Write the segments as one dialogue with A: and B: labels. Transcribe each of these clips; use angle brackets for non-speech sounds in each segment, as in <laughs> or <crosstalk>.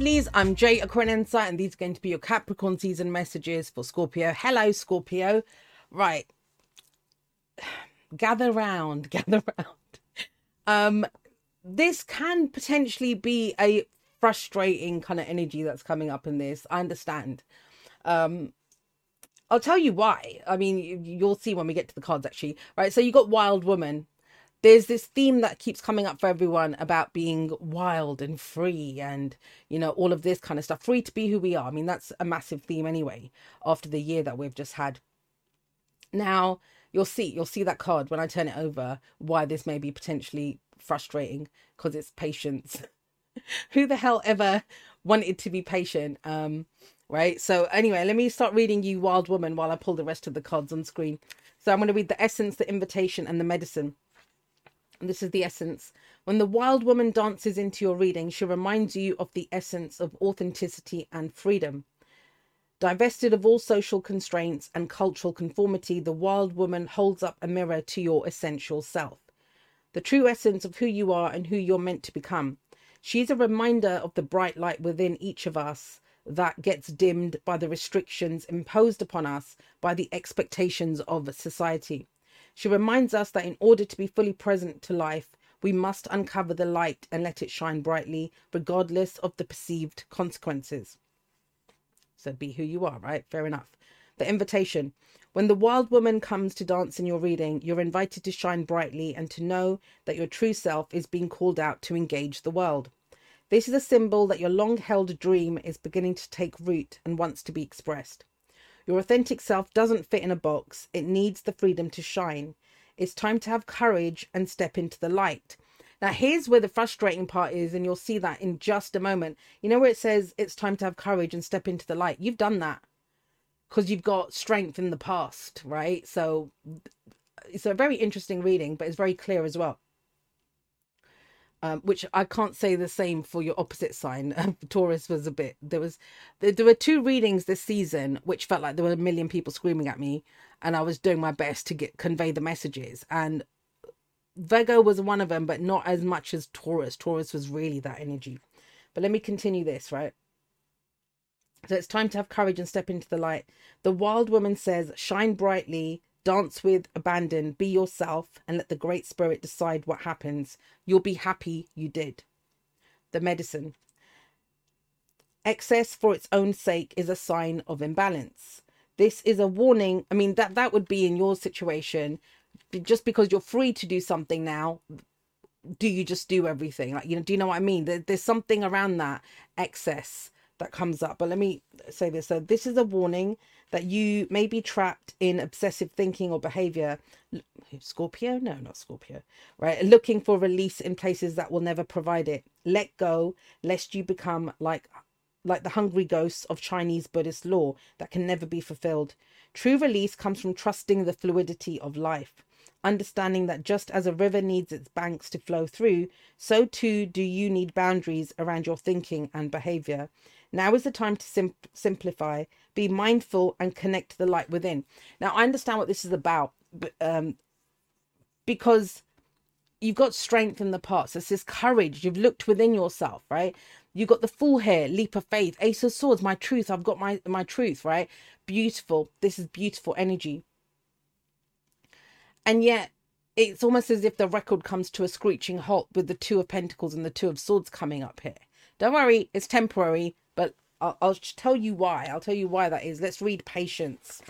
A: Lovelies. I'm Jay Insight, and these are going to be your Capricorn season messages for Scorpio. Hello, Scorpio. Right. <sighs> Gather round, <laughs> gather round. Um, this can potentially be a frustrating kind of energy that's coming up in this. I understand. Um, I'll tell you why. I mean, you'll see when we get to the cards, actually. Right. So you got Wild Woman there's this theme that keeps coming up for everyone about being wild and free and you know all of this kind of stuff free to be who we are. I mean that's a massive theme anyway after the year that we've just had. Now you'll see you'll see that card when i turn it over why this may be potentially frustrating because it's patience. <laughs> Who the hell ever wanted to be patient um right? So anyway let me start reading you wild woman while i pull the rest of the cards on screen. So i'm going to read the essence the invitation and the medicine this is the essence. When the wild woman dances into your reading, she reminds you of the essence of authenticity and freedom. Divested of all social constraints and cultural conformity, the wild woman holds up a mirror to your essential self, the true essence of who you are and who you're meant to become. She's a reminder of the bright light within each of us that gets dimmed by the restrictions imposed upon us by the expectations of society. She reminds us that in order to be fully present to life, we must uncover the light and let it shine brightly, regardless of the perceived consequences. So be who you are, right? Fair enough. The invitation. When the wild woman comes to dance in your reading, you're invited to shine brightly and to know that your true self is being called out to engage the world. This is a symbol that your long held dream is beginning to take root and wants to be expressed. Your authentic self doesn't fit in a box, it needs the freedom to shine. It's time to have courage and step into the light. Now, here's where the frustrating part is, and you'll see that in just a moment. You know where it says it's time to have courage and step into the light? You've done that because you've got strength in the past, right? So it's a very interesting reading, but it's very clear as well um, which I can't say the same for your opposite sign. <laughs> Taurus was a bit. There was there, there were two readings this season which felt like there were a million people screaming at me, and I was doing my best to get convey the messages. And Virgo was one of them, but not as much as Taurus. Taurus was really that energy. But let me continue this right. So it's time to have courage and step into the light. The wild woman says, "Shine brightly." Dance with abandon, be yourself, and let the Great Spirit decide what happens. You'll be happy you did. The medicine. Excess for its own sake is a sign of imbalance. This is a warning. I mean, that, that would be in your situation. Just because you're free to do something now, do you just do everything? Like, you know, do you know what I mean? There, there's something around that excess that comes up. But let me say this. So, this is a warning that you may be trapped in obsessive thinking or behavior. Scorpio? No, not Scorpio. Right? Looking for release in places that will never provide it. Let go, lest you become like like the hungry ghosts of Chinese Buddhist lore that can never be fulfilled. True release comes from trusting the fluidity of life, understanding that just as a river needs its banks to flow through, so too do you need boundaries around your thinking and behavior. Now is the time to sim- simplify, be mindful, and connect the light within. Now, I understand what this is about, but, um, because you've got strength in the past. It's this courage. You've looked within yourself, right? You got the Fool here, leap of faith, ace of swords, my truth. I've got my my truth, right? Beautiful. This is beautiful energy. And yet, it's almost as if the record comes to a screeching halt with the two of pentacles and the two of swords coming up here. Don't worry, it's temporary. But I'll, I'll tell you why. I'll tell you why that is. Let's read patience.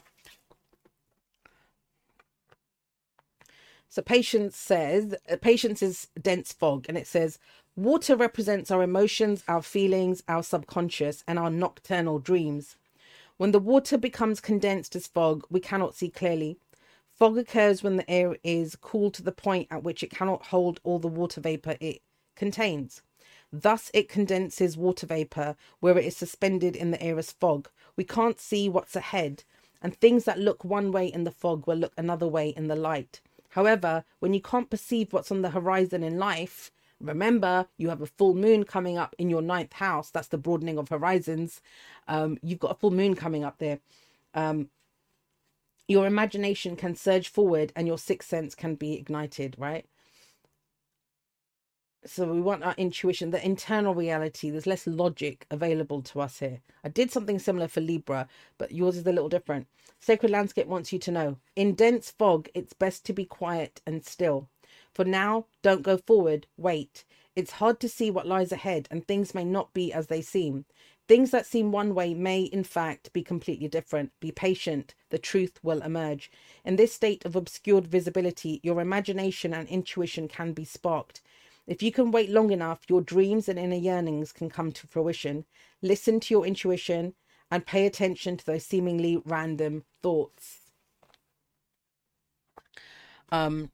A: So patience says, uh, patience is dense fog, and it says, water represents our emotions, our feelings, our subconscious, and our nocturnal dreams. When the water becomes condensed as fog, we cannot see clearly. Fog occurs when the air is cooled to the point at which it cannot hold all the water vapor it contains. Thus, it condenses water vapor where it is suspended in the air as fog. We can't see what's ahead, and things that look one way in the fog will look another way in the light. However, when you can't perceive what's on the horizon in life, remember you have a full moon coming up in your ninth house. That's the broadening of horizons. Um, you've got a full moon coming up there. Um, your imagination can surge forward and your sixth sense can be ignited, right? So we want our intuition, the internal reality. There's less logic available to us here. I did something similar for Libra, but yours is a little different. Sacred Landscape wants you to know in dense fog, it's best to be quiet and still. For now, don't go forward, wait. It's hard to see what lies ahead, and things may not be as they seem. Things that seem one way may, in fact, be completely different. Be patient, the truth will emerge. In this state of obscured visibility, your imagination and intuition can be sparked. If you can wait long enough, your dreams and inner yearnings can come to fruition. Listen to your intuition and pay attention to those seemingly random thoughts. Um,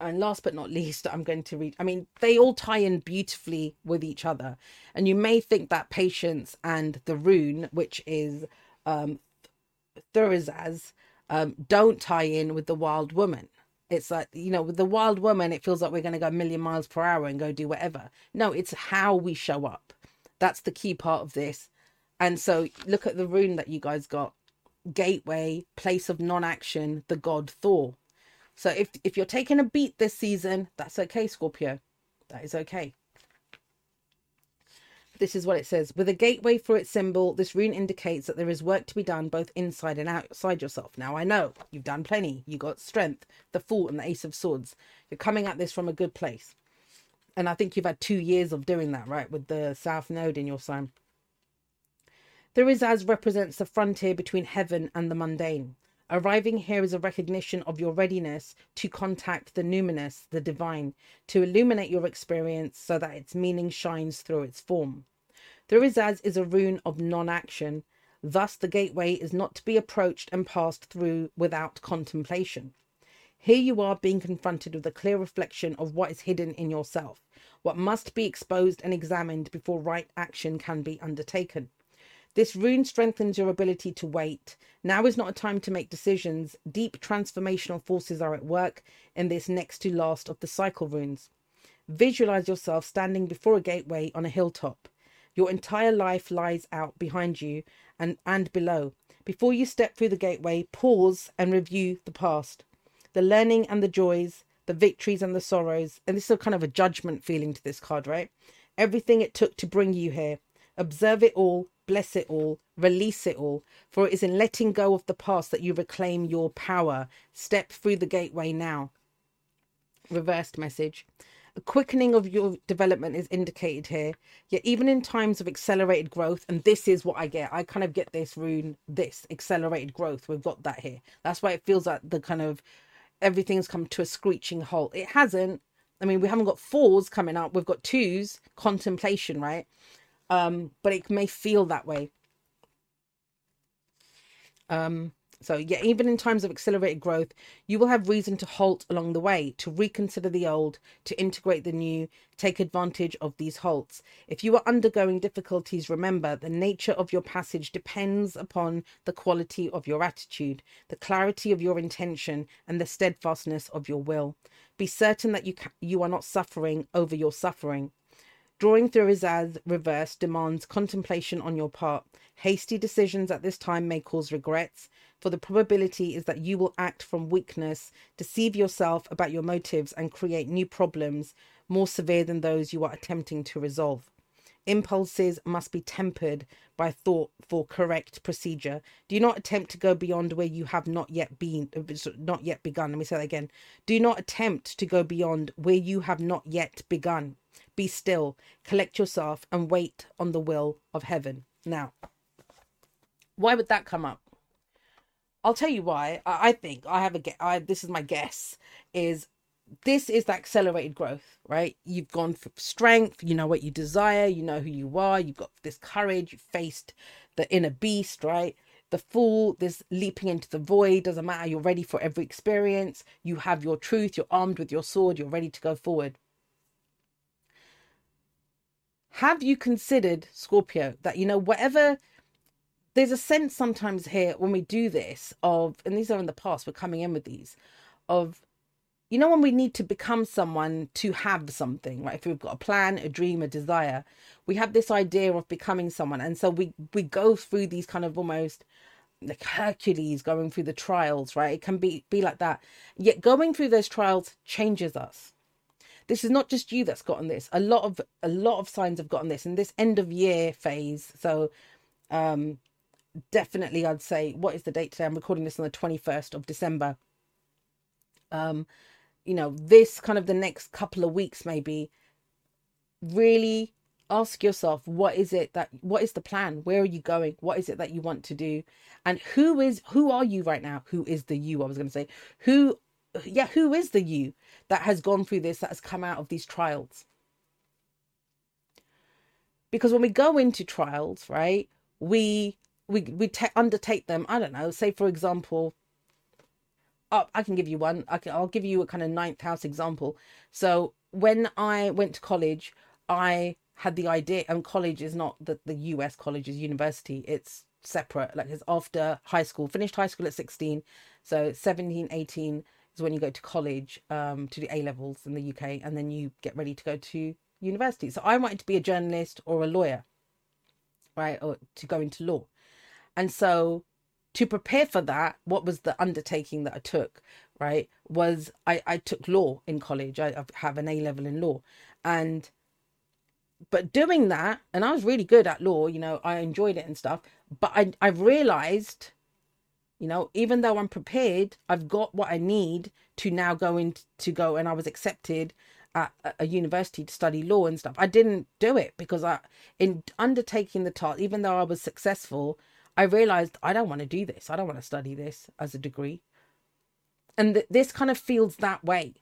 A: and last but not least, I'm going to read. I mean, they all tie in beautifully with each other. And you may think that patience and the rune, which is um, Thurisaz, um, don't tie in with the wild woman. It's like, you know, with the wild woman, it feels like we're going to go a million miles per hour and go do whatever. No, it's how we show up. That's the key part of this. And so look at the rune that you guys got Gateway, place of non action, the god Thor so if if you're taking a beat this season, that's okay, Scorpio. That is okay. This is what it says. With a gateway for its symbol, this rune indicates that there is work to be done both inside and outside yourself. Now, I know you've done plenty. You got strength, the Fool, and the Ace of Swords. You're coming at this from a good place. And I think you've had two years of doing that, right? With the South Node in your sign. Thurisaz represents the frontier between heaven and the mundane. Arriving here is a recognition of your readiness to contact the numinous, the divine, to illuminate your experience so that its meaning shines through its form. Thurisaz is a rune of non action, thus, the gateway is not to be approached and passed through without contemplation. Here you are being confronted with a clear reflection of what is hidden in yourself, what must be exposed and examined before right action can be undertaken. This rune strengthens your ability to wait. Now is not a time to make decisions. Deep transformational forces are at work in this next to last of the cycle runes. Visualize yourself standing before a gateway on a hilltop. Your entire life lies out behind you and, and below. Before you step through the gateway, pause and review the past, the learning and the joys, the victories and the sorrows. And this is a kind of a judgment feeling to this card, right? Everything it took to bring you here. Observe it all bless it all, release it all, for it is in letting go of the past that you reclaim your power. Step through the gateway now. Reversed message. A quickening of your development is indicated here. Yet, even in times of accelerated growth, and this is what I get, I kind of get this rune, this accelerated growth. We've got that here. That's why it feels like the kind of everything's come to a screeching halt. It hasn't. I mean, we haven't got fours coming up, we've got twos, contemplation, right? Um, but it may feel that way. Um, so, yeah, even in times of accelerated growth, you will have reason to halt along the way, to reconsider the old, to integrate the new, take advantage of these halts. If you are undergoing difficulties, remember the nature of your passage depends upon the quality of your attitude, the clarity of your intention, and the steadfastness of your will. Be certain that you, ca- you are not suffering over your suffering. Drawing Thurisaz reverse demands contemplation on your part. Hasty decisions at this time may cause regrets, for the probability is that you will act from weakness, deceive yourself about your motives, and create new problems more severe than those you are attempting to resolve. Impulses must be tempered by thought for correct procedure. Do not attempt to go beyond where you have not yet been, uh, not yet begun. Let me say that again. Do not attempt to go beyond where you have not yet begun. Be still, collect yourself, and wait on the will of heaven. Now, why would that come up? I'll tell you why. I think I have a guess. I, this is my guess is this is the accelerated growth, right? You've gone for strength, you know what you desire, you know who you are, you've got this courage, you faced the inner beast, right? The fool, this leaping into the void, doesn't matter, you're ready for every experience, you have your truth, you're armed with your sword, you're ready to go forward. Have you considered, Scorpio, that, you know, whatever, there's a sense sometimes here when we do this of, and these are in the past, we're coming in with these, of, you know, when we need to become someone to have something, right? If we've got a plan, a dream, a desire, we have this idea of becoming someone. And so we, we go through these kind of almost like Hercules going through the trials, right? It can be, be like that. Yet going through those trials changes us this is not just you that's gotten this. A lot of a lot of signs have gotten this in this end of year phase. So um definitely I'd say what is the date today? I'm recording this on the 21st of December. Um, you know, this kind of the next couple of weeks maybe really ask yourself what is it that what is the plan where are you going what is it that you want to do and who is who are you right now who is the you i was going to say who yeah who is the you that has gone through this that has come out of these trials? Because when we go into trials right we we we te- undertake them i don't know say for example oh, i can give you one I can, i'll give you a kind of ninth house example. So when i went to college i had the idea and college is not the, the us college is university it's separate like it's after high school finished high school at 16 so 17 18 is when you go to college um, to do a levels in the uk and then you get ready to go to university. So i wanted to be a journalist or a lawyer right or to go into law. And so to prepare for that what was the undertaking that i took right was i i took law in college. I, I have an a level in law. And but doing that and i was really good at law you know i enjoyed it and stuff but i i realized you know even though i'm prepared i've got what i need to now go in to go and i was accepted at a university to study law and stuff i didn't do it because i in undertaking the task even though i was successful i realized i don't want to do this i don't want to study this as a degree and th- this kind of feels that way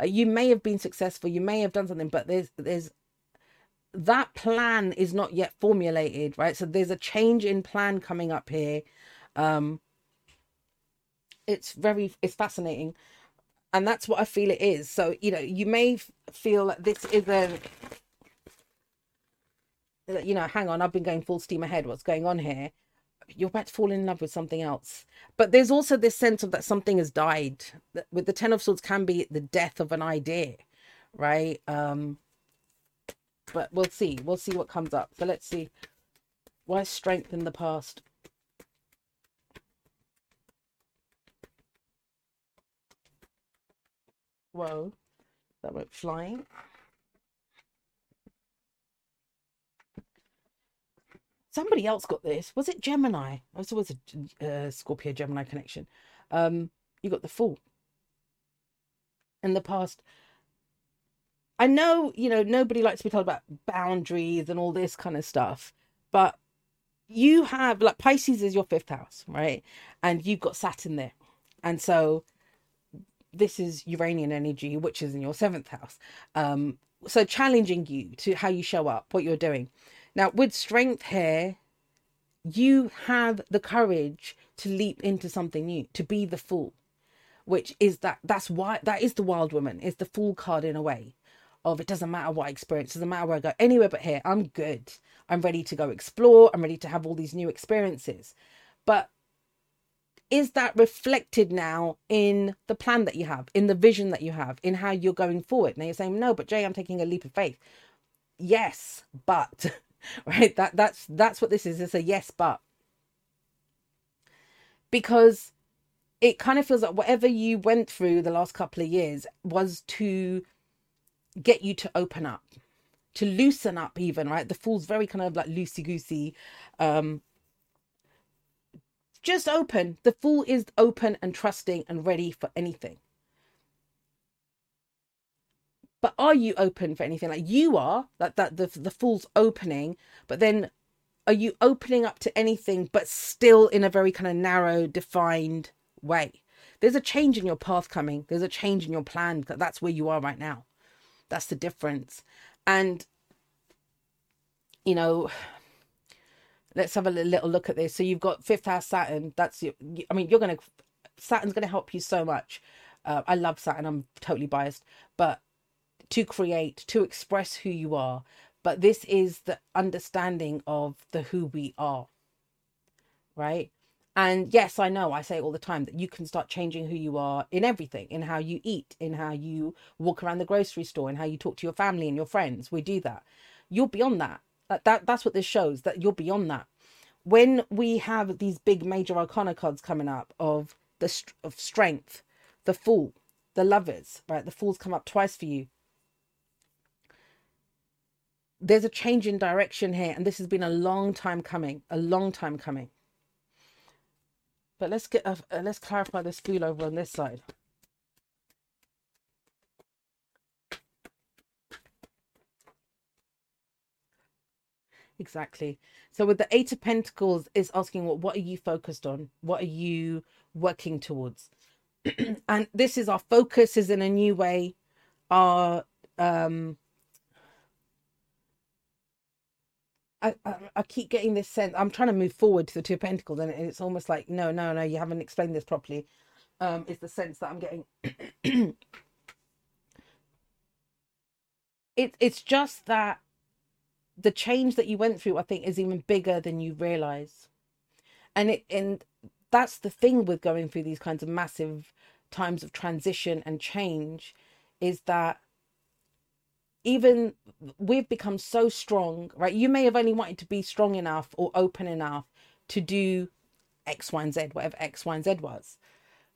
A: like you may have been successful you may have done something but there's there's that plan is not yet formulated, right? So there's a change in plan coming up here. Um, it's very it's fascinating, and that's what I feel it is. So you know, you may feel that this is a you know, hang on, I've been going full steam ahead. What's going on here? You're about to fall in love with something else. But there's also this sense of that something has died. With the Ten of Swords can be the death of an idea, right? Um, but we'll see. We'll see what comes up. So let's see. Why strength in the past? Whoa. That went flying. Somebody else got this. Was it Gemini? It was a uh, Scorpio Gemini connection. Um, you got the Fool. In the past, I know, you know, nobody likes to be told about boundaries and all this kind of stuff, but you have like Pisces is your fifth house, right? And you've got Saturn there. And so this is Uranian energy, which is in your seventh house. Um, so challenging you to how you show up, what you're doing. Now, with strength here, you have the courage to leap into something new, to be the fool, which is that that's why that is the wild woman, is the fool card in a way of it doesn't matter what I experience, doesn't matter where I go, anywhere but here, I'm good. I'm ready to go explore, I'm ready to have all these new experiences. But is that reflected now in the plan that you have, in the vision that you have, in how you're going forward? Now you're saying, no, but Jay, I'm taking a leap of faith. Yes, but <laughs> right, that that's that's what this is. It's a yes, but because it kind of feels like whatever you went through the last couple of years was to get you to open up, to loosen up, even, right? The fool's very kind of like loosey goosey. Um, just open. The fool is open and trusting and ready for anything. But are you open for anything? Like you are, that that the the fool's opening, but then are you opening up to anything but still in a very kind of narrow, defined way? There's a change in your path coming. There's a change in your plan. That's where you are right now. That's the difference. And, you know, let's have a little look at this. So you've got fifth house Saturn. That's your, I mean, you're going to, Saturn's going to help you so much. Uh, I love Saturn. I'm totally biased, but to create, to express who you are. But this is the understanding of the who we are, right? And yes, I know I say all the time that you can start changing who you are in everything, in how you eat, in how you walk around the grocery store, in how you talk to your family and your friends. We do that. You're beyond that. Uh, that that's what this shows that you're beyond that. When we have these big major arcana cards coming up of the of strength, the fool, the lovers, right? The fools come up twice for you. There's a change in direction here, and this has been a long time coming, a long time coming. But let's get a, let's clarify this fool over on this side. Exactly. So with the Eight of Pentacles, is asking what what are you focused on? What are you working towards? <clears throat> and this is our focus is in a new way. Our um I, I, I keep getting this sense. I'm trying to move forward to the Two of Pentacles, and it's almost like no, no, no. You haven't explained this properly. Um, is the sense that I'm getting. <clears throat> it it's just that the change that you went through, I think, is even bigger than you realize, and it and that's the thing with going through these kinds of massive times of transition and change, is that even we've become so strong, right? You may have only wanted to be strong enough or open enough to do X, Y, and Z, whatever X, Y, and Z was.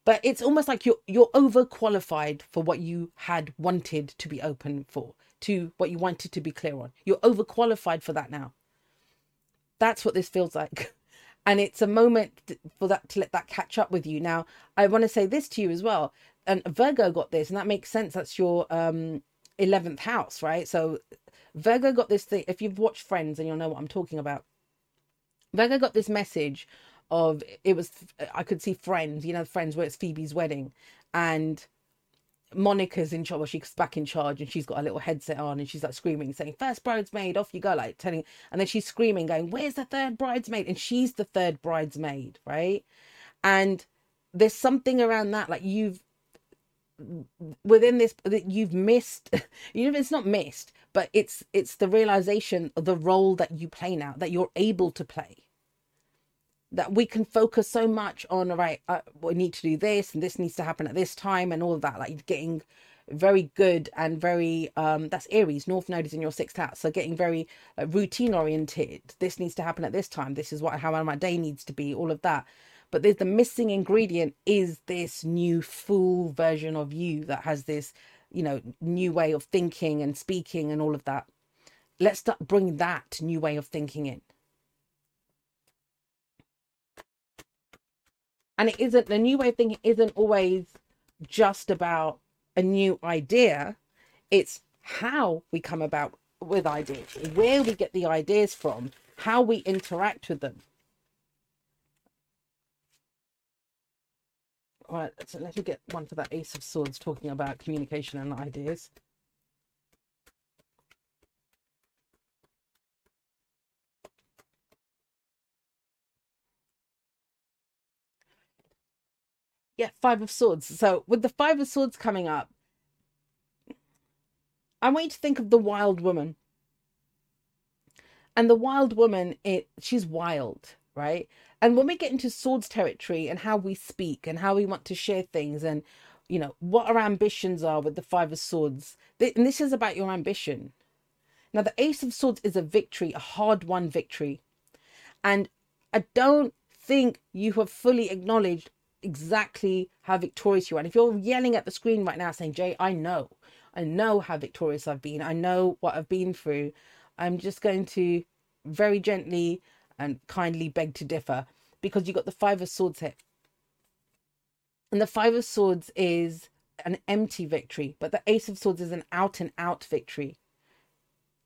A: But it's almost like you're you're overqualified for what you had wanted to be open for, to what you wanted to be clear on. You're overqualified for that now. That's what this feels like. <laughs> And it's a moment for that to let that catch up with you. Now, I want to say this to you as well. And Virgo got this, and that makes sense. That's your um 11th house, right? So Virgo got this thing. If you've watched Friends and you'll know what I'm talking about, Virgo got this message of it was, I could see Friends, you know, Friends where it's Phoebe's wedding and Monica's in charge. Well, she's back in charge and she's got a little headset on and she's like screaming, saying, First bridesmaid, off you go, like telling, and then she's screaming, going, Where's the third bridesmaid? And she's the third bridesmaid, right? And there's something around that, like you've within this that you've missed <laughs> you know it's not missed but it's it's the realization of the role that you play now that you're able to play that we can focus so much on right uh, we need to do this and this needs to happen at this time and all of that like getting very good and very um that's aries north node is in your sixth house so getting very uh, routine oriented. This needs to happen at this time. This is what how my day needs to be all of that. But there's the missing ingredient is this new full version of you that has this you know new way of thinking and speaking and all of that. Let's start bring that new way of thinking in and it isn't the new way of thinking isn't always just about a new idea it's how we come about with ideas where we get the ideas from how we interact with them All right, so let me get one for that Ace of Swords talking about communication and ideas. Yeah, Five of Swords. So with the Five of Swords coming up, I want you to think of the wild woman. And the wild woman, it she's wild, right? And when we get into swords territory and how we speak and how we want to share things and you know what our ambitions are with the five of swords, and this is about your ambition. Now the ace of swords is a victory, a hard won victory. And I don't think you have fully acknowledged exactly how victorious you are. And if you're yelling at the screen right now saying, Jay, I know, I know how victorious I've been, I know what I've been through, I'm just going to very gently and kindly beg to differ because you got the Five of Swords here. And the Five of Swords is an empty victory, but the Ace of Swords is an out and out victory.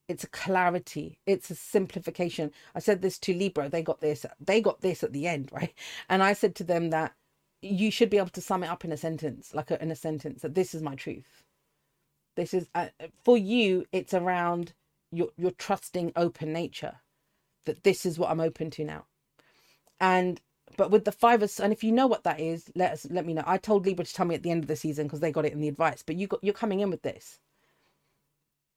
A: It's a clarity, it's a simplification. I said this to Libra, they got this, they got this at the end, right? And I said to them that you should be able to sum it up in a sentence, like a, in a sentence, that this is my truth. This is uh, for you, it's around your your trusting open nature that this is what I'm open to now. And but with the five of and if you know what that is, let us let me know. I told Libra to tell me at the end of the season because they got it in the advice. But you got you're coming in with this.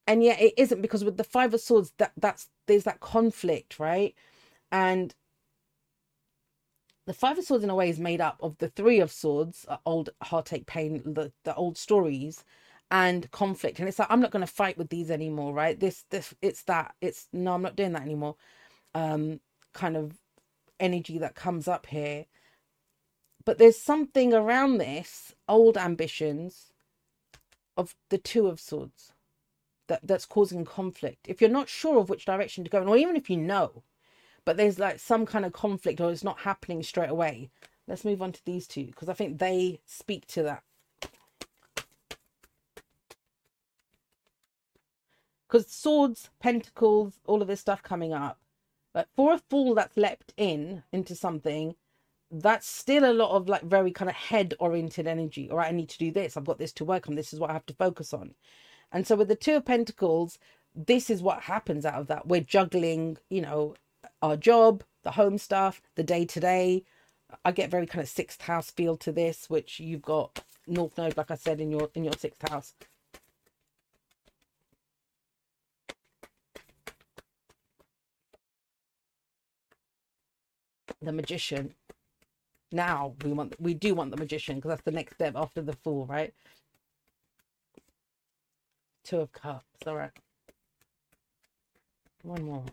A: And yet it isn't because with the five of swords that that's there's that conflict, right? And the five of swords in a way is made up of the three of swords, uh, old heartache, pain, the, the old stories, and conflict. And it's like I'm not going to fight with these anymore, right? This this it's that it's no, I'm not doing that anymore um, kind of energy that comes up here. But there's something around this old ambitions of the Two of Swords. that, that's causing conflict. If you're not sure of which direction to go, or even if you know, but there's like some kind of conflict or it's not happening straight away, let's move on to these two because I think they speak to that. Because swords, pentacles, all of this stuff coming up. But for a fool that's leapt in into something, that's still a lot of like very kind of head oriented energy. All right, I need to do this. I've got this to work on. This is what I have to focus on. And so with the Two of Pentacles, this is what happens out of that. We're juggling, you know, our job, the home stuff, the day to day. I get very kind of sixth house feel to this, which you've got North Node, like I said, in your in your sixth house. The magician. Now we want we do want the magician because that's the next step after the fool, right? Two of Cups. All right. One more.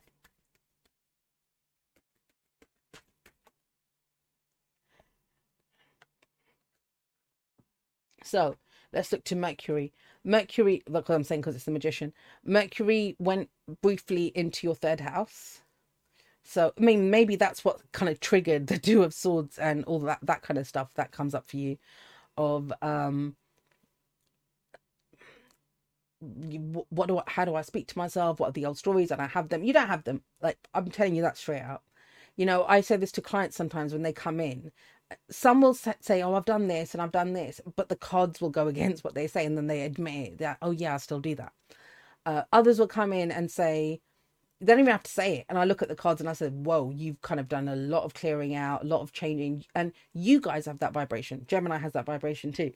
A: So let's look to Mercury. Mercury, look what I'm saying because it's the magician. Mercury went briefly into your third house. So I mean, maybe that's what kind of triggered the <laughs> Two of Swords and all that that kind of stuff that comes up for you, of um, what do I, how do I speak to myself? What are the old stories? And I have them. You don't have them. Like I'm telling you that straight out. You know, I say this to clients sometimes when they come in. Some will say, "Oh, I've done this and I've done this," but the cards will go against what they say, and then they admit that, "Oh, yeah, I still do that." Uh, others will come in and say, they don't even have to say it. And I look at the cards and I said, Whoa, you've kind of done a lot of clearing out, a lot of changing. And you guys have that vibration. Gemini has that vibration too.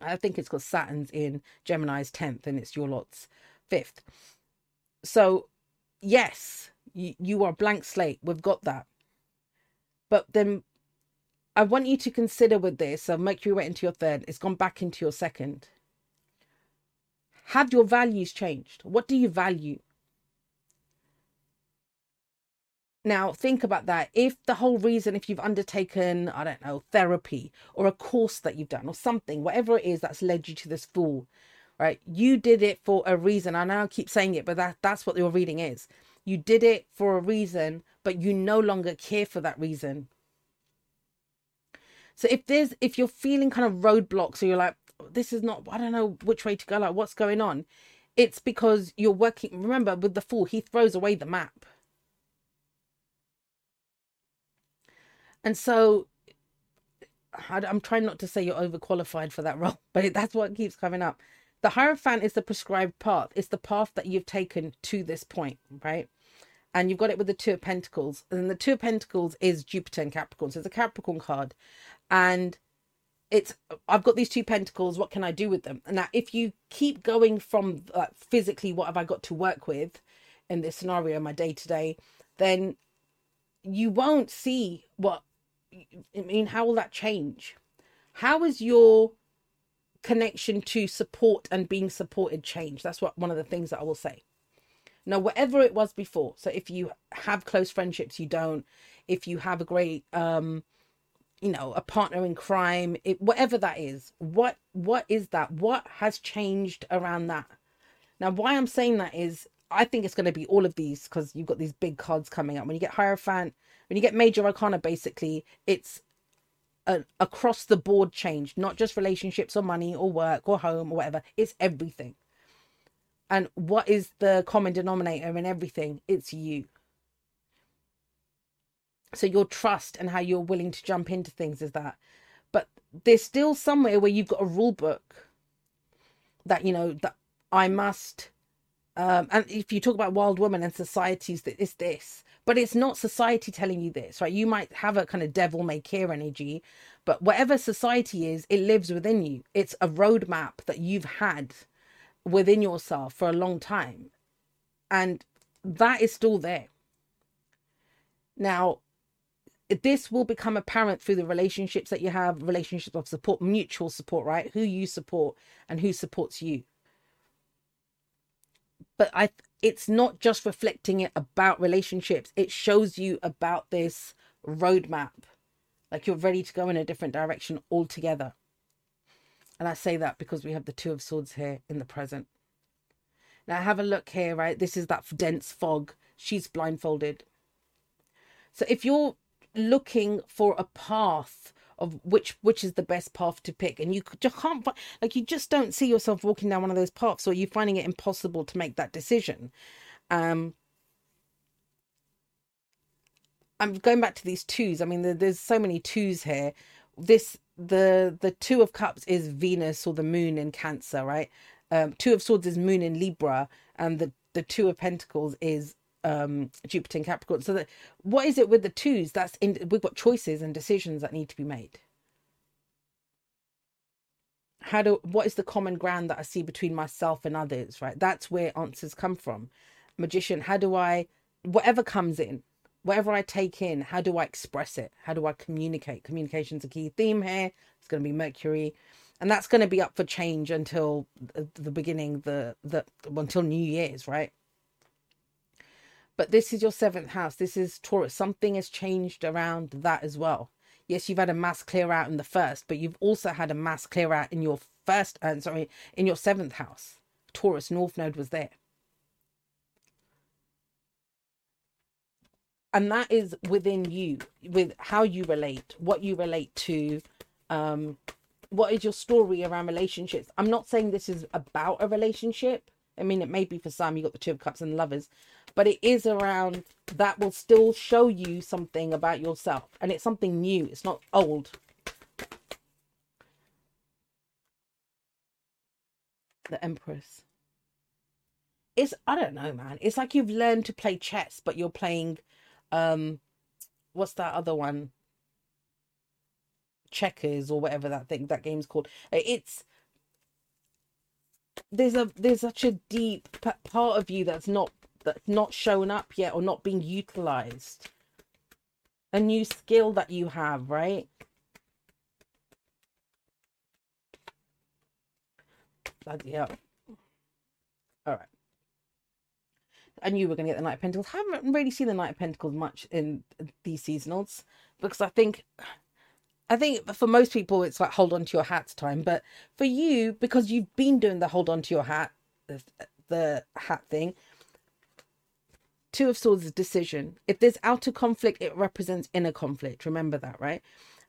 A: I think it's because Saturn's in Gemini's 10th and it's your lot's 5th. So, yes, you, you are blank slate. We've got that. But then I want you to consider with this so Mercury went into your third, it's gone back into your second. Have your values changed? What do you value? Now, think about that. If the whole reason, if you've undertaken, I don't know, therapy or a course that you've done or something, whatever it is that's led you to this fall, right? You did it for a reason. I know I keep saying it, but that, that's what your reading is. You did it for a reason, but you no longer care for that reason. So if there's, if you're feeling kind of roadblocks or you're like, this is not, I don't know which way to go, like what's going on, it's because you're working. Remember, with the fool, he throws away the map And so I'm trying not to say you're overqualified for that <laughs> role, but that's what keeps coming up. The Hierophant is the prescribed path. It's the path that you've taken to this point, right? And you've got it with the Two of Pentacles. And the Two of Pentacles is Jupiter and Capricorn. So it's a Capricorn card. And it's, I've got these two pentacles. What can I do with them? And now, if you keep going from uh, physically, what have I got to work with in this scenario, my day to day, then you won't see what I mean, how will that change? How is your connection to support and being supported change? That's what one of the things that I will say. Now, whatever it was before, so if you have close friendships, you don't. If you have a great, um, you know, a partner in crime, it, whatever that is, what what is that? What has changed around that? Now, why I'm saying that is, I think it's going to be all of these because you've got these big cards coming up. When you get Hierophant, when you get major arcana, basically, it's an across the board change, not just relationships or money or work or home or whatever. It's everything. And what is the common denominator in everything? It's you. So your trust and how you're willing to jump into things is that. But there's still somewhere where you've got a rule book that, you know, that I must. Um, and if you talk about wild women and societies, that it's this but it's not society telling you this, right? You might have a kind of devil may care energy, but whatever society is, it lives within you. It's a roadmap that you've had within yourself for a long time. And that is still there. Now, this will become apparent through the relationships that you have, relationships of support, mutual support, right? Who you support and who supports you. But I it's not just reflecting it about relationships it shows you about this roadmap like you're ready to go in a different direction altogether and i say that because we have the two of swords here in the present Now have a look here, right? This is that dense fog. She's blindfolded. So if you're looking for a path of which which is the best path to pick. And you just can't find, like you just don't see yourself walking down one of those paths or you're finding it impossible to make that decision. Um i'm going back to these twos. I mean there's so many twos here. This the the two of cups is venus or the moon in cancer right? Um two of swords is moon in libra and the the two of pentacles is um Jupiter and Capricorn. So that what is it with the twos? That's in we've got choices and decisions that need to be made. How do what is the common ground that I see between myself and others, right? That's where answers come from. Magician, how do I whatever comes in, whatever I take in, how do I express it? How do I communicate? Communication's a key theme here. It's going to be Mercury. And that's going to be up for change until the beginning, the the until New Year's, right? But this is your seventh house. This is Taurus. Something has changed around that as well. Yes, you've had a mass clear out in the first, but you've also had a mass clear out in your first, uh, sorry, in your seventh house. Taurus North Node was there. And that is within you, with how you relate, what you relate to, um, what is your story around relationships. I'm not saying this is about a relationship. I mean, it may be for some, you got the Two of Cups and Lovers, but it is around that will still show you something about yourself. And it's something new, it's not old. The Empress. It's, I don't know, man. It's like you've learned to play chess, but you're playing, um, what's that other one? Checkers or whatever that thing, that game's called. It's, there's a there's such a deep part of you that's not that's not shown up yet or not being utilized. A new skill that you have right? Bloody hell. All right I knew we were going to get the Knight of Pentacles. Haven't really seen the Knight of Pentacles much in these seasonals because I think I think for most people it's like hold on to your hats time, but for you because you've been doing the hold on to your hat, the, the hat thing. Two of Swords is decision. If there's outer conflict, it represents inner conflict. Remember that, right?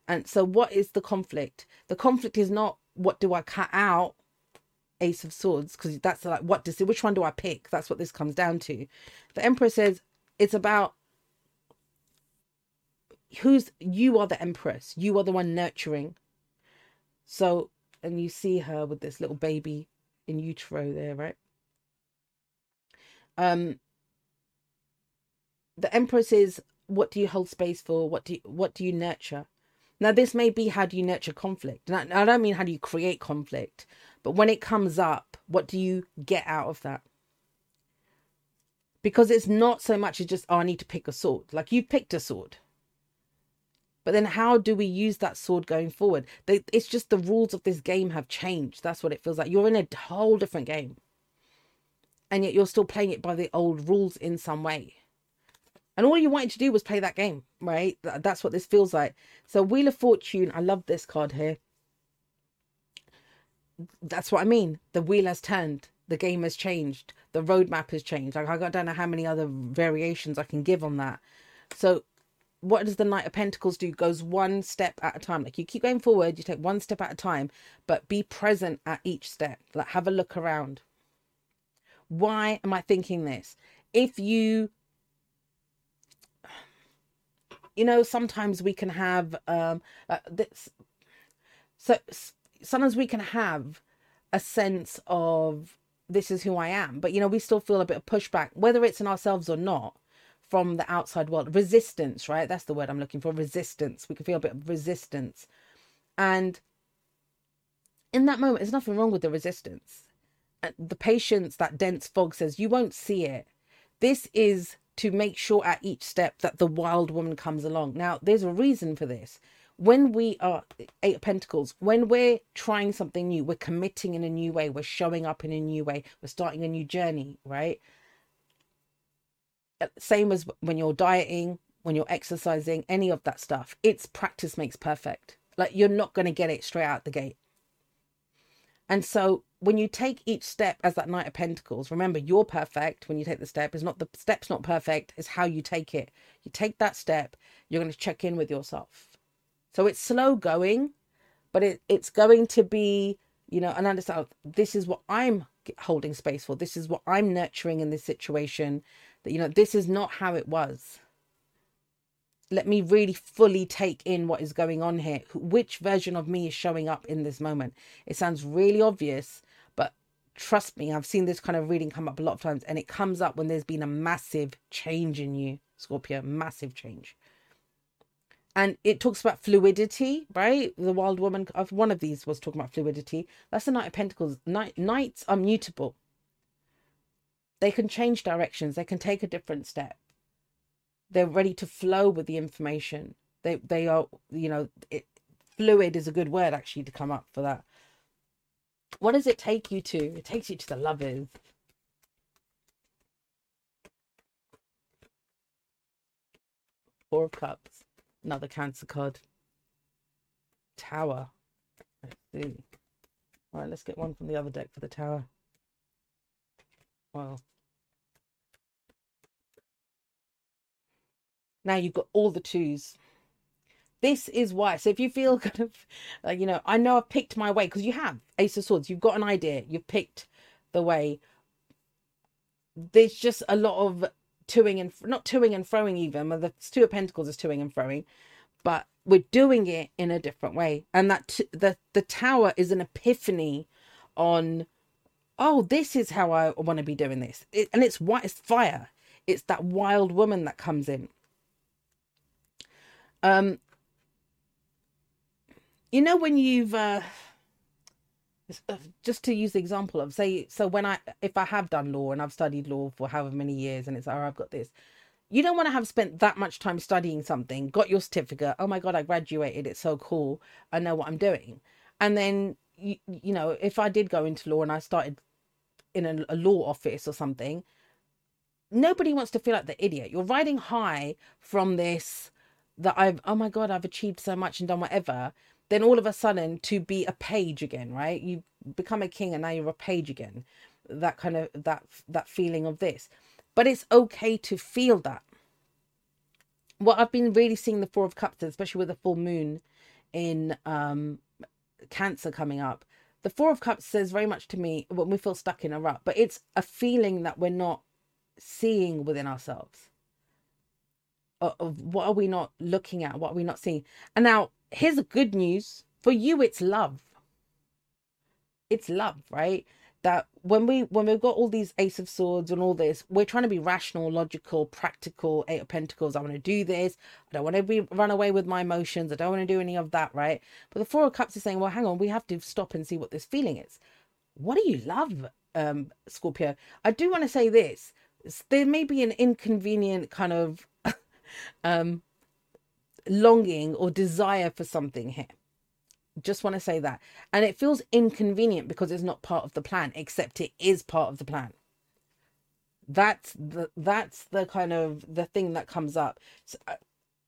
A: And so, what is the conflict? The conflict is not what do I cut out, Ace of Swords, because that's like what does which one do I pick? That's what this comes down to. The Emperor says it's about who's you are the empress. You are the one nurturing. So and you see her with this little baby in utero there right? Um the empress is what do you hold space for? What do you what do you nurture? Now this may be how do you nurture conflict. And I, don't mean how do you create conflict but when it comes up what do you get out of that? Because it's not so much as just oh i need to pick a sword. Like you've picked a sword but then how do we use that sword going forward? It's just the rules of this game have changed. That's what it feels like. You're in a whole different game. And yet you're still playing it by the old rules in some way. And all you wanted to do was play that game, right? That's what this feels like. So Wheel of Fortune, I love this card here. That's what I mean. The wheel has turned. The game has changed. The roadmap has changed. Like I don't know how many other variations I can give on that. So what does the Knight of Pentacles do? Goes one step at a time. Like you keep going forward, you take one step at a time, but be present at each step. Like have a look around. Why am I thinking this? If you, you know, sometimes we can have um uh, this. So sometimes we can have a sense of this is who I am, but you know, we still feel a bit of pushback, whether it's in ourselves or not from the outside world. Resistance, right? That's the word I'm looking for. Resistance. We can feel a bit of resistance. And in that moment, there's nothing wrong with the resistance. The patience, that dense fog says, you won't see it. This is to make sure at each step that the wild woman comes along. Now, there's a reason for this. When we are Eight of Pentacles, when we're trying something new, we're committing in a new way, we're showing up in a new way, we're starting a new journey, right? Same as when you're dieting, when you're exercising, any of that stuff. It's practice makes perfect. Like you're not going to get it straight out the gate. And so when you take each step as that knight of pentacles remember you're perfect when you take the step it's not the step's not perfect it's how you take it you take that step you're going to check in with yourself so it's slow going but it, it's going to be you know and understand this is what i'm holding space for this is what i'm nurturing in this situation that you know this is not how it was. Let me really fully take in what is going on here. Which version of me is showing up in this moment? It sounds really obvious but trust me i've seen this kind of reading come up a lot of times and it comes up when there's been a massive change in you scorpio massive change. And it talks about fluidity right? The wild woman of one of these was talking about fluidity. That's the knight of pentacles. Knight, knights are mutable they can change directions they can take a different step. They're ready to flow with the information. They they are you know it, fluid is a good word actually to come up for that. What does it take you to? It takes you to the lovers. Four of cups another cancer card tower. Let's see. All right let's get one from the other deck for the tower well Now you've got all the twos. This is why. So if you feel <laughs> kind of, uh, you know, I know I've picked my way because you have Ace of Swords. You've got an idea. You've picked the way. There's just a lot of toing and not toing and throwing even. The Two of Pentacles is toing and throwing, but we're doing it in a different way. And that the the Tower is an epiphany on, oh, this is how I want to be doing this. It, and it's white, it's fire. It's that wild woman that comes in um, you know when you've uh, uh, just to use the example of say so when I if I have done law and I've studied law for however many years and it's oh I've got this you don't want to have spent that much time studying something got your certificate oh my god I graduated it's so cool I know what I'm doing and then you, you know if I did go into law and I started in a, a law office or something nobody wants to feel like the idiot. You're riding high from this that I've oh my god I've achieved so much and done whatever. Then all of a sudden to be a page again right? You become a king and now you're a page again. That kind of that that feeling of this. But it's okay to feel that. What I've been really seeing the four of cups especially with the full moon in um cancer coming up the four of cups says very much to me when we feel stuck in a rut but it's a feeling that we're not seeing within ourselves. Of what are we not looking at? What are we not seeing? And now here's the good news. For you it's love. It's love right? That when we when we've got all these ace of swords and all this we're trying to be rational logical practical eight of pentacles. I want to do this. I don't want to be run away with my emotions. I don't want to do any of that right? But the four of cups is saying well hang on we have to stop and see what this feeling is. What do you love um scorpio? I do want to say this. There may be an inconvenient kind of <laughs> um, longing or desire for something here. Just want to say that. And it feels inconvenient because it's not part of the plan, except it is part of the plan. That's the that's the kind of the thing that comes up. So, uh,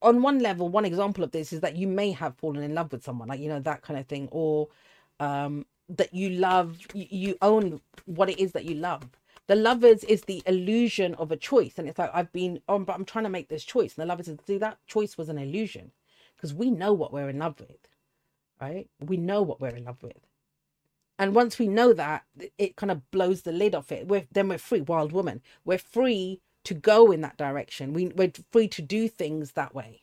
A: on one level, one example of this is that you may have fallen in love with someone, like you know that kind of thing, or um, that you love, you, you own what it is that you love the lovers is the illusion of a choice and it's like i've been on but i'm trying to make this choice and the lovers is see that choice was an illusion because we know what we're in love with right? We know what we're in love with. And once we know that it kind of blows the lid off it. We're then we're free wild woman. We're free to go in that direction. We, we're free to do things that way.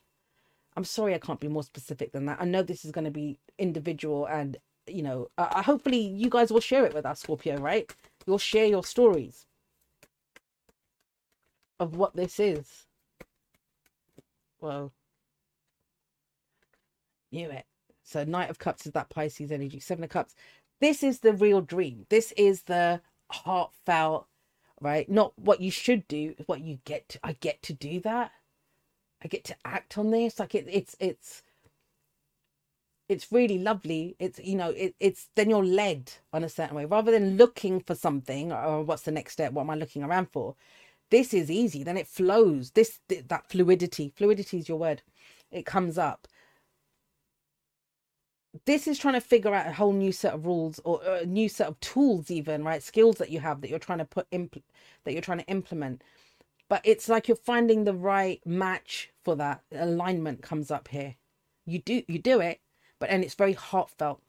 A: I'm sorry i can't be more specific than that. I know this is going to be individual and you know uh, hopefully you guys will share it with us scorpio right? You'll share your stories of what this is. Well, knew it. So Knight of Cups is that Pisces energy. Seven of Cups. This is the real dream. This is the heartfelt, right? Not what you should do, what you get to. I get to do that. I get to act on this. Like it, it's it's it's really lovely it's you know it, it's then you're led on a certain way rather than looking for something or what's the next step what am i looking around for this is easy then it flows this that fluidity fluidity is your word it comes up this is trying to figure out a whole new set of rules or a new set of tools even right? Skills that you have that you're trying to put impl- that you're trying to implement. But it's like you're finding the right match for that. Alignment comes up here. You do you do it but and it's very heartfelt.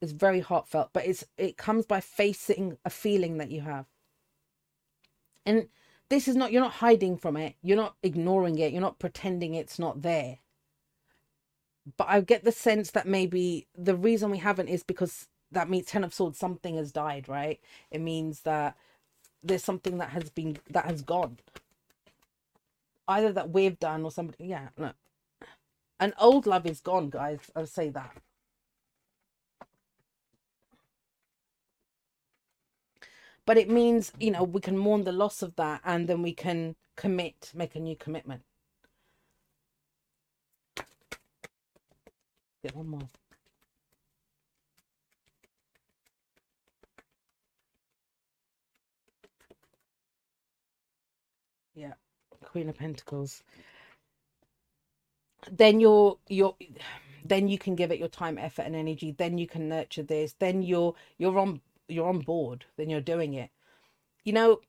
A: It's very heartfelt but it's it comes by facing a feeling that you have. And this is not you're not hiding from it. You're not ignoring it. You're not pretending it's not there but I get the sense that maybe the reason we haven't is because that means Ten of Swords, something has died, right? It means that there's something that has been that has gone. Either that we've done or somebody yeah, no. An old love is gone, guys. I'll say that. But it means, you know, we can mourn the loss of that and then we can commit, make a new commitment. Get one more. Yeah, Queen of Pentacles. Then you're you're then you can give it your time, effort, and energy. Then you can nurture this. Then you're you're on you're on board. Then you're doing it. You know,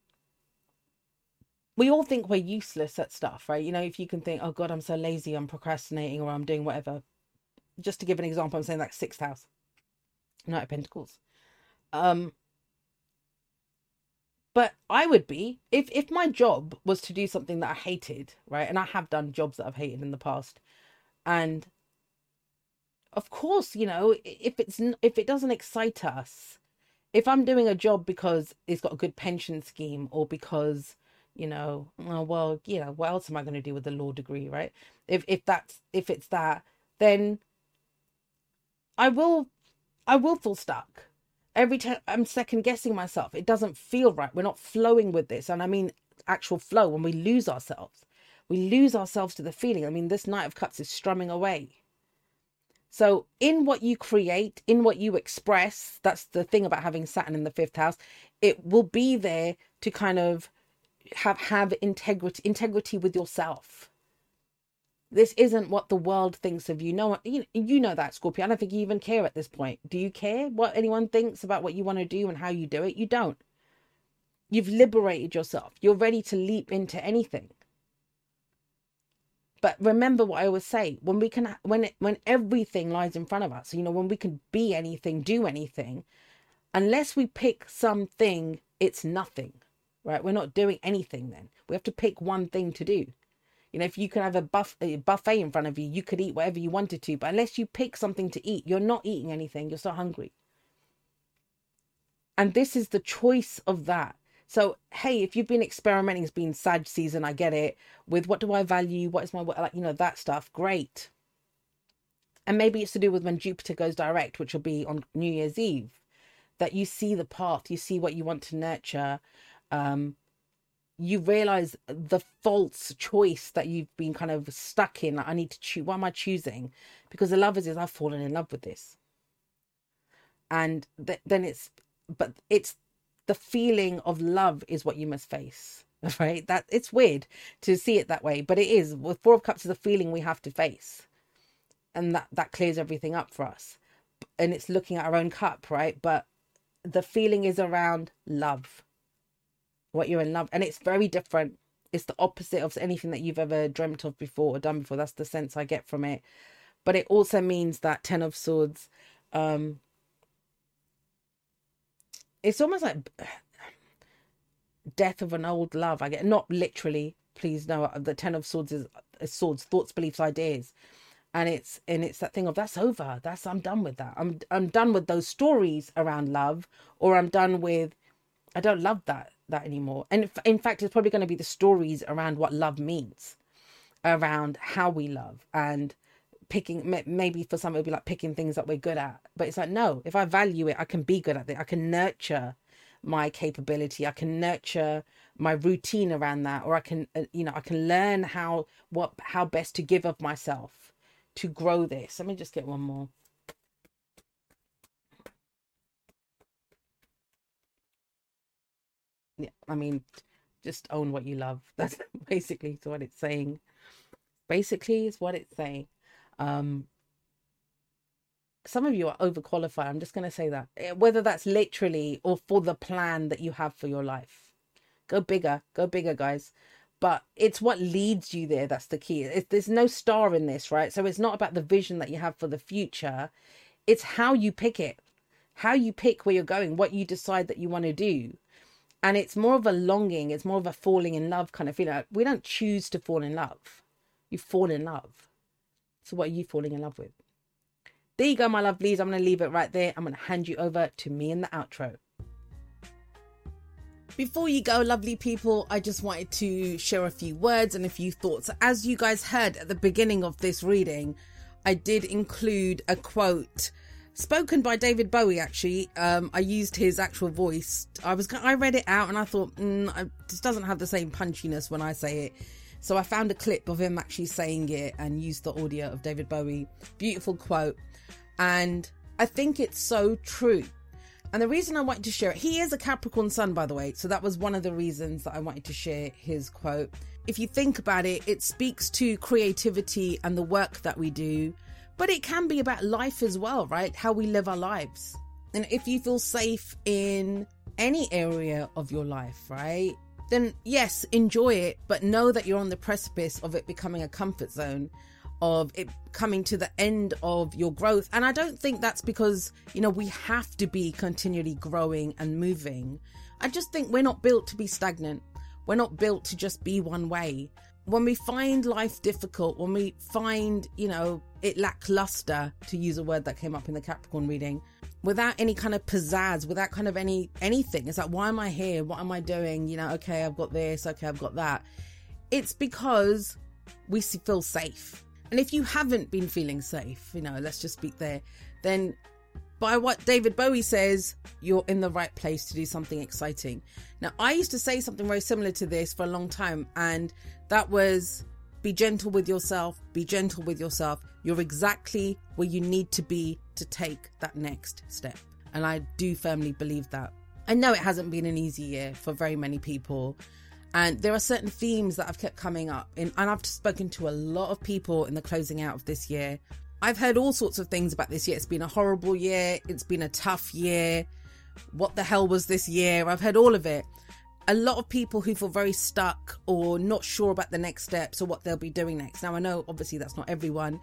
A: we all think we're useless at stuff, right? You know, if you can think, oh God, I'm so lazy, I'm procrastinating, or I'm doing whatever just to give an example, I'm saying like sixth house, Knight of Pentacles. Um, but I would be if if my job was to do something that I hated, right? And I have done jobs that I've hated in the past, and of course, you know, if it's if it doesn't excite us, if I'm doing a job because it's got a good pension scheme or because you know, oh, well, you know, what else am I going to do with the law degree, right? If if that's if it's that, then I will I will feel stuck. Every time I'm second guessing myself. It doesn't feel right. We're not flowing with this. And I mean actual flow when we lose ourselves. We lose ourselves to the feeling. I mean, this Knight of Cups is strumming away. So, in what you create, in what you express, that's the thing about having Saturn in the fifth house, it will be there to kind of have have integrity integrity with yourself this isn't what the world thinks of you. No you, you know that, Scorpio. I don't think you even care at this point. Do you care what anyone thinks about what you want to do and how you do it? You don't. You've liberated yourself. You're ready to leap into anything. But remember what I always say: when we can, when it, when everything lies in front of us, you know, when we can be anything, do anything, unless we pick something, it's nothing, right? We're not doing anything. Then we have to pick one thing to do. You know, if you could have a, buff, a buffet in front of you, you could eat whatever you wanted to. But unless you pick something to eat, you're not eating anything. You're so hungry. And this is the choice of that. So, hey, if you've been experimenting, it's been Sag season, I get it. With what do I value? What is my, like, you know, that stuff. Great. And maybe it's to do with when Jupiter goes direct, which will be on New Year's Eve, that you see the path, you see what you want to nurture. Um, you realize the false choice that you've been kind of stuck in. Like, I need to choose. What am I choosing? Because the lovers is I've fallen in love with this, and th- then it's but it's the feeling of love is what you must face. <laughs> Right? That it's weird to see it that way, but it is. With Four of Cups is a feeling we have to face, and that that clears everything up for us. And it's looking at our own cup, right? But the feeling is around love what you're in love and it's very different. It's the opposite of anything that you've ever dreamt of before or done before. That's the sense i get from it. But it also means that ten of swords um it's almost like <sighs> death of an old love. I get not literally please no the ten of swords is, is swords thoughts beliefs ideas. And it's and it's that thing of that's over. That's i'm done with that. I'm i'm done with those stories around love or i'm done with i don't love that that anymore. And in fact, it's probably going to be the stories around what love means, around how we love, and picking. Maybe for some, it'll be like picking things that we're good at. But it's like, no, if I value it, I can be good at it. I can nurture my capability. I can nurture my routine around that, or I can, uh, you know, I can learn how what how best to give of myself to grow this. Let me just get one more. Yeah, I mean, just own what you love. <laughs> That's basically what it's saying. Basically, is what it's saying. Um, some of you are overqualified. I'm just going to say that. Eh, whether that's literally or for the plan that you have for your life. Go bigger, go bigger, guys. But it's what leads you there that's the key. It's, there's no star in this, right? So it's not about the vision that you have for the future. It's how you pick it, how you pick where you're going, what you decide that you want to do. And it's more of a longing, it's more of a falling in love kind of feeling. We don't choose to fall in love, you fall in love. So, what are you falling in love with? There you go, my lovelies. I'm going to leave it right there. I'm going to hand you over to me in the outro. Before you go, lovely people, I just wanted to share a few words and a few thoughts. As you guys heard at the beginning of this reading, I did include a quote spoken by David Bowie. Actually, um, I used his actual voice. I was I read it out and I thought mm, it just doesn't have the same punchiness when I say it. So I found a clip of him actually saying it and used the audio of David Bowie. Beautiful quote. And I think it's so true. And the reason I wanted to share it, he is a Capricorn sun, by the way. So that was one of the reasons that I wanted to share his quote. If you think about it, it speaks to creativity and the work that we do, but it can be about life as well, right? How we live our lives. And if you feel safe in any area of your life, right? Then yes, enjoy it, but know that you're on the precipice of it becoming a comfort zone of it coming to the end of your growth. And I don't think that's because, you know, we have to be continually growing and moving. I just think we're not built to be stagnant. We're not built to just be one way. When we find life difficult, when we find, you know, it lackluster, to use a word that came up in the Capricorn reading, without any kind of pizzazz, without kind of any anything. It's like, why am I here? What am I doing? You know, okay, I've got this, okay, I've got that. It's because we feel safe. And if you haven't been feeling safe, you know, let's just speak there, then by what David Bowie says, you're in the right place to do something exciting. Now, I used to say something very similar to this for a long time, and that was be gentle with yourself, be gentle with yourself. You're exactly where you need to be to take that next step. And I do firmly believe that. I know it hasn't been an easy year for very many people. And there are certain themes that have kept coming up. In, and I've spoken to a lot of people in the closing out of this year. I've heard all sorts of things about this year. It's been a horrible year. It's been a tough year. What the hell was this year? I've heard all of it. A lot of people who feel very stuck or not sure about the next steps or what they'll be doing next. Now, I know obviously that's not everyone.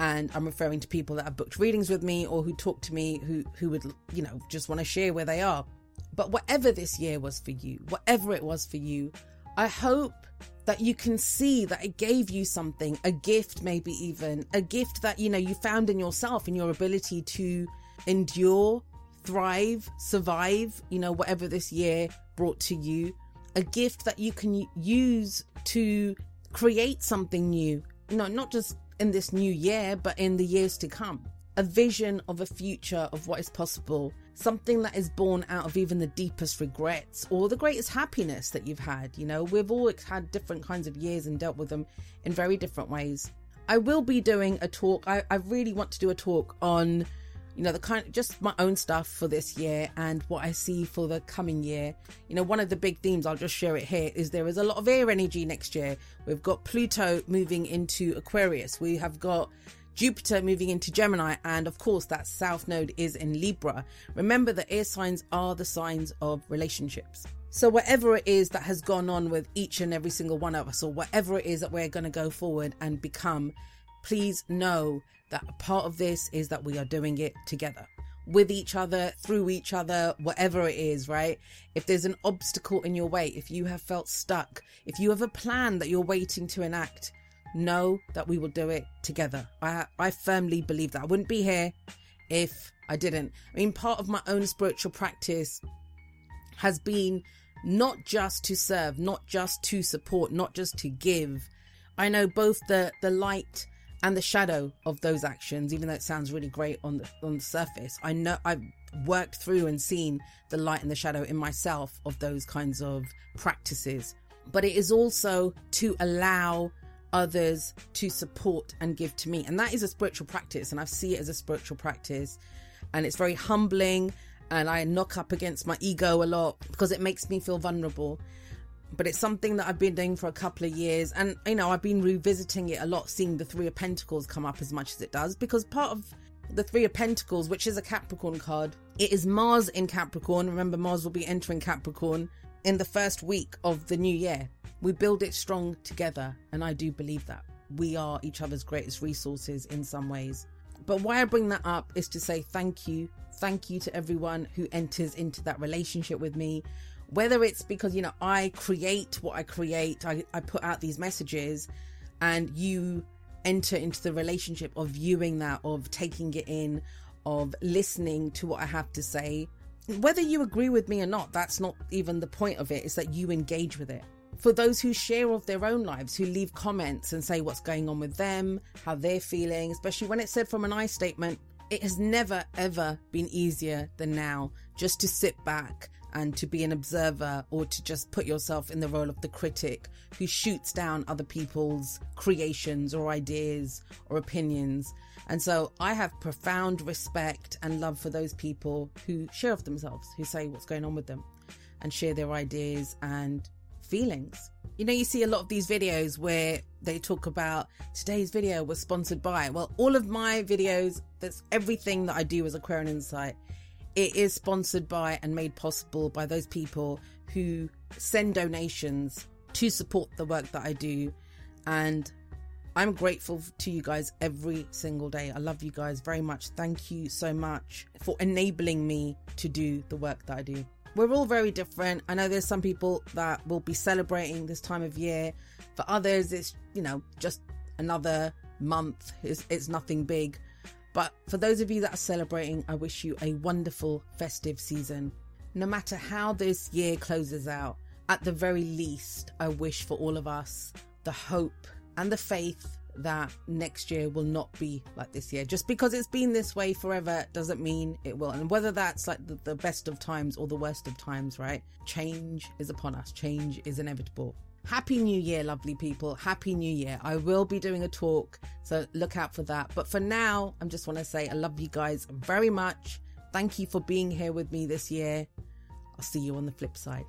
A: And I'm referring to people that have booked readings with me or who talk to me who, who would, you know, just want to share where they are. But whatever this year was for you, whatever it was for you, I hope that you can see that it gave you something, a gift, maybe even a gift that you know you found in yourself, in your ability to endure, thrive, survive, you know, whatever this year brought to you, a gift that you can use to create something new, you know, not just in this new year, but in the years to come. A vision of a future of what is possible something that is born out of even the deepest regrets or the greatest happiness that you've had. You know, we've all had different kinds of years and dealt with them in very different ways. I will be doing a talk. I, I really want to do a talk on, you know, the kind just my own stuff for this year and what I see for the coming year. You know, one of the big themes, I'll just share it here, is there is a lot of air energy next year. We've got Pluto moving into Aquarius. We have got Jupiter moving into Gemini, and of course, that South Node is in Libra. Remember that air signs are the signs of relationships. So, whatever it is that has gone on with each and every single one of us, or whatever it is that we're going to go forward and become, please know that a part of this is that we are doing it together with each other, through each other, whatever it is, right? If there's an obstacle in your way, if you have felt stuck, if you have a plan that you're waiting to enact, know that we will do it together. I I firmly believe that. I wouldn't be here if I didn't. I mean, part of my own spiritual practice has been not just to serve, not just to support, not just to give. I know both the the light and the shadow of those actions, even though it sounds really great on the on the surface. I know I've worked through and seen the light and the shadow in myself of those kinds of practices. But it is also to allow others to support and give to me. And that is a spiritual practice. And I see it as a spiritual practice. And it's very humbling. And I knock up against my ego a lot because it makes me feel vulnerable. But it's something that I've been doing for a couple of years. And, you know, I've been revisiting it a lot, seeing the Three of Pentacles come up as much as it does. Because part of the Three of Pentacles, which is a Capricorn card. It is Mars in Capricorn. Remember, Mars will be entering Capricorn in the first week of the new year. We build it strong together, and I do believe that. We are each other's greatest resources in some ways. But why I bring that up is to say thank you. Thank you to everyone who enters into that relationship with me. Whether it's because, you know, I create what I create, I, I put out these messages, and you enter into the relationship of viewing that, of taking it in, of listening to what I have to say. Whether you agree with me or not, that's not even the point of it, is that you engage with it. For those who share of their own lives, who leave comments and say what's going on with them, how they're feeling, especially when it's said from an I statement, it has never ever been easier than now just to sit back and to be an observer or to just put yourself in the role of the critic who shoots down other people's creations or ideas or opinions. And so I have profound respect and love for those people who share of themselves, who say what's going on with them and share their ideas and feelings. You know, you see a lot of these videos where they talk about today's video was sponsored by. Well, all of my videos, that's everything that I do as Aquarian Insight it is sponsored by and made possible by those people who send donations to support the work that I do. And I'm grateful to you guys every single day. I love you guys very much. Thank you so much for enabling me to do the work that I do. We're all very different. I know there's some people that will be celebrating this time of year. For others, it's, you know, just another month. It's, it's nothing big. But for those of you that are celebrating, I wish you a wonderful festive season. No matter how this year closes out, at the very least, I wish for all of us the hope and the faith that next year will not be like this year. Just because it's been this way forever doesn't mean it will. And whether that's like the, the, best of times or the worst of times, right? Change is upon us, change is inevitable. Happy New Year, lovely people. Happy New Year. I will be doing a talk, so look out for that. But for now, I just want to say I love you guys very much. Thank you for being here with me this year. I'll see you on the flip side.